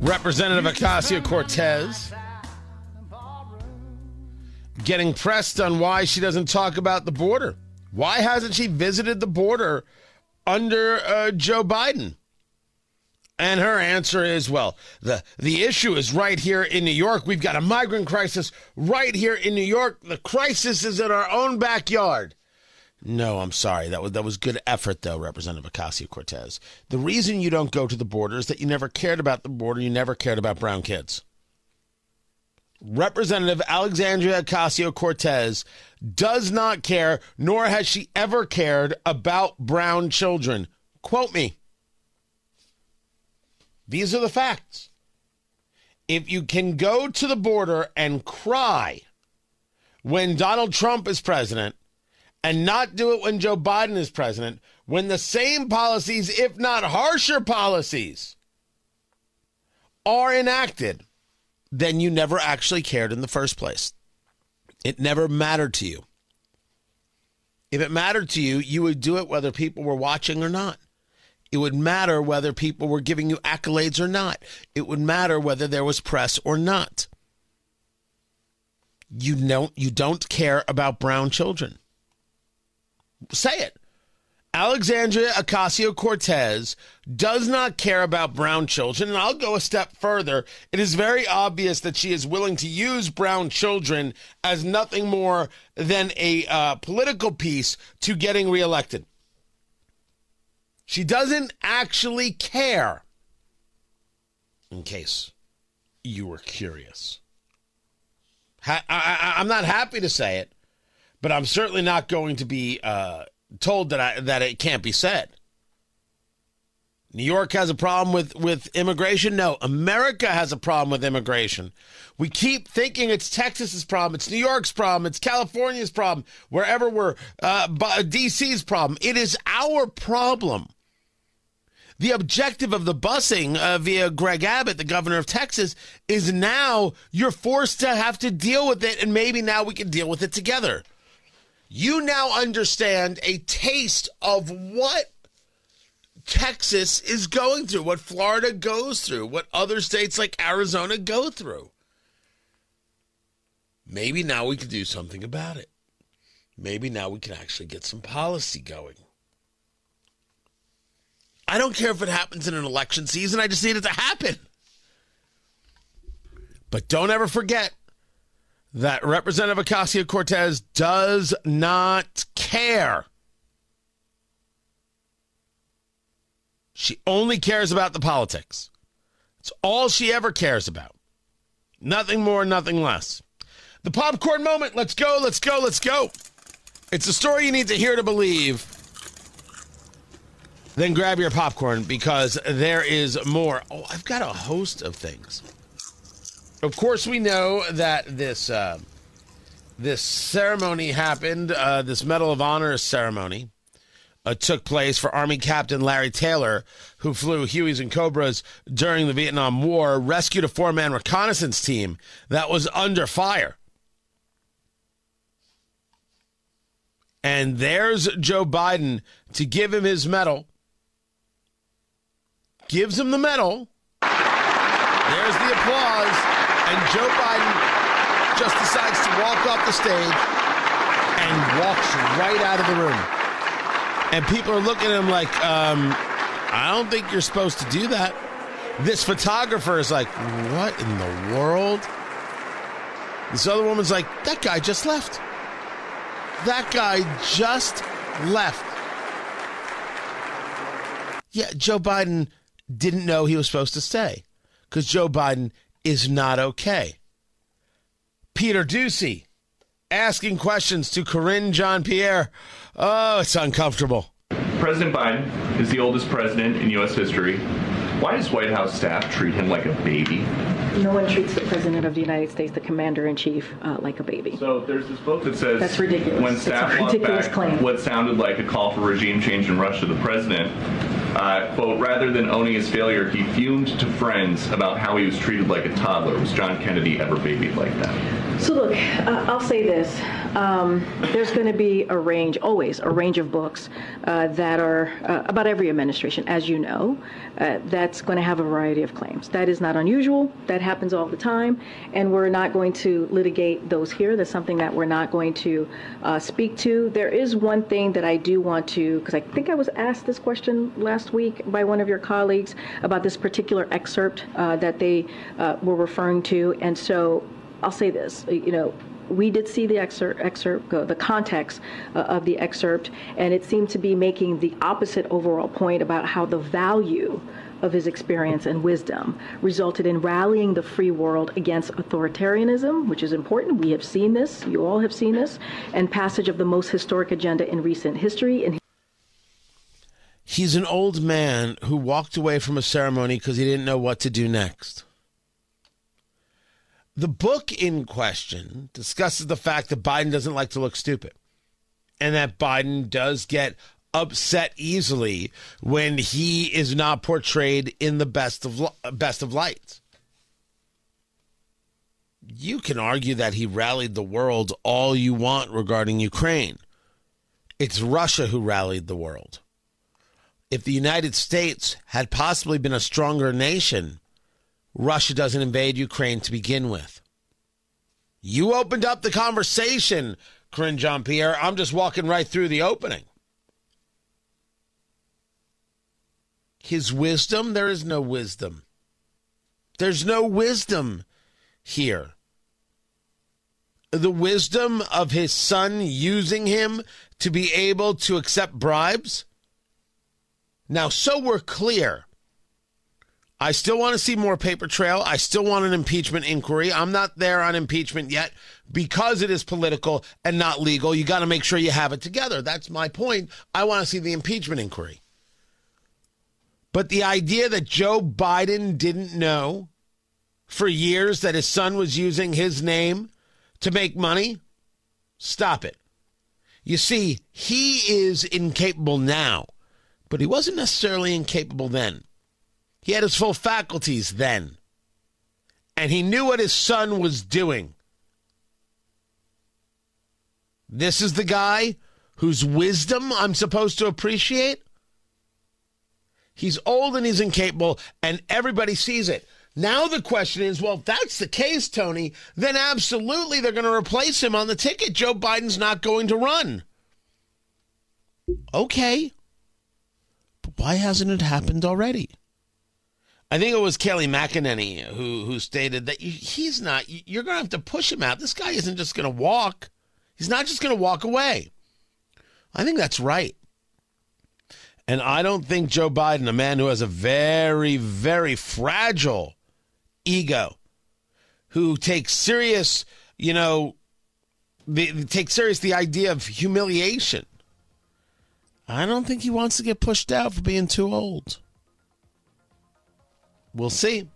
Representative Ocasio Cortez getting pressed on why she doesn't talk about the border. Why hasn't she visited the border under uh, Joe Biden? And her answer is, well, the, the issue is right here in New York. We've got a migrant crisis right here in New York. The crisis is in our own backyard. No, I'm sorry. That was that was good effort, though, Representative Ocasio Cortez. The reason you don't go to the border is that you never cared about the border. You never cared about brown kids. Representative Alexandria Ocasio Cortez does not care, nor has she ever cared about brown children. Quote me. These are the facts. If you can go to the border and cry when Donald Trump is president and not do it when Joe Biden is president, when the same policies, if not harsher policies, are enacted, then you never actually cared in the first place. It never mattered to you. If it mattered to you, you would do it whether people were watching or not. It would matter whether people were giving you accolades or not. It would matter whether there was press or not. You don't you don't care about brown children. Say it. Alexandria Ocasio Cortez does not care about brown children. And I'll go a step further. It is very obvious that she is willing to use brown children as nothing more than a uh, political piece to getting reelected. She doesn't actually care, in case you were curious. Ha- I- I- I'm not happy to say it but I'm certainly not going to be uh, told that I, that it can't be said. New York has a problem with, with immigration. No, America has a problem with immigration. We keep thinking it's Texas's problem, it's New York's problem, it's California's problem, wherever we're, uh, DC's problem. It is our problem. The objective of the busing uh, via Greg Abbott, the governor of Texas, is now you're forced to have to deal with it, and maybe now we can deal with it together you now understand a taste of what Texas is going through, what Florida goes through, what other states like Arizona go through. Maybe now we can do something about it. Maybe now we can actually get some policy going. I don't care if it happens in an election season, I just need it to happen. But don't ever forget that Representative Ocasio Cortez does not care. She only cares about the politics. It's all she ever cares about. Nothing more, nothing less. The popcorn moment. Let's go, let's go, let's go. It's a story you need to hear to believe. Then grab your popcorn because there is more. Oh, I've got a host of things. Of course, we know that this uh, this ceremony happened. Uh, this Medal of Honor ceremony uh, took place for Army Captain Larry Taylor, who flew Hueys and Cobras during the Vietnam War, rescued a four man reconnaissance team that was under fire. And there's Joe Biden to give him his medal. Gives him the medal. There's the applause. And Joe Biden just decides to walk off the stage and walks right out of the room. And people are looking at him like, um, I don't think you're supposed to do that. This photographer is like, what in the world? This other woman's like, that guy just left. That guy just left. Yeah, Joe Biden didn't know he was supposed to stay because Joe Biden is not okay. Peter Doocy asking questions to Karine Jean Pierre. Oh, it's uncomfortable. President Biden is the oldest president in U.S. history. Why does White House staff treat him like a baby? No one treats the President of the United States, the Commander in Chief, uh, like a baby. So there's this book that says That's ridiculous. When It's staff a ridiculous back claim. what sounded like a call for regime change in Russia, the president, uh, quote, rather than owning his failure, he fumed to friends about how he was treated like a toddler. Was John Kennedy ever babied like that? So look, uh, I'll say this: um, there's going to be a range, always a range of books uh, that are uh, about every administration, as you know. Uh, that's going to have a variety of claims. That is not unusual. That happens all the time, and we're not going to litigate those here. That's something that we're not going to uh, speak to. There is one thing that I do want to, because I think I was asked this question last week by one of your colleagues about this particular excerpt uh, that they were referring to, and so. I'll say this, you know, we did see the excerpt, excerpt the context uh, of the excerpt, and it seemed to be making the opposite overall point about how the value of his experience and wisdom resulted in rallying the free world against authoritarianism, which is important. We have seen this, you all have seen this, and passage of the most historic agenda in recent history. He's an old man who walked away from a ceremony because he didn't know what to do next. The book in question discusses the fact that Biden doesn't like to look stupid and that Biden does get upset easily when he is not portrayed in the best of best of lights. You can argue that he rallied the world all you want regarding Ukraine. It's Russia who rallied the world. If the United States had possibly been a stronger nation, Russia doesn't invade Ukraine to begin with. You opened up the conversation, Karine Jean Pierre. I'm just walking right through the opening. His wisdom, there is no wisdom. There's no wisdom here. The wisdom of his son using him to be able to accept bribes. Now, so we're clear. I still want to see more paper trail. I still want an impeachment inquiry. I'm not there on impeachment yet because it is political and not legal. You got to make sure you have it together. That's my point. I want to see the impeachment inquiry. But the idea that Joe Biden didn't know for years that his son was using his name to make money, stop it. You see, he is incapable now, but he wasn't necessarily incapable then. He had his full faculties then. And he knew what his son was doing. This is the guy whose wisdom I'm supposed to appreciate. He's old and he's incapable, and everybody sees it. Now the question is well, if that's the case, Tony, then absolutely they're going to replace him on the ticket. Joe Biden's not going to run. Okay. But why hasn't it happened already? I think it was Kayleigh McEnany who who stated that he's not. You're going to have to push him out. This guy isn't just going to walk. He's not just going to walk away. I think that's right. And I don't think Joe Biden, a man who has a very, very fragile ego, who takes serious, you know, the, takes serious the idea of humiliation. I don't think he wants to get pushed out for being too old. We'll see.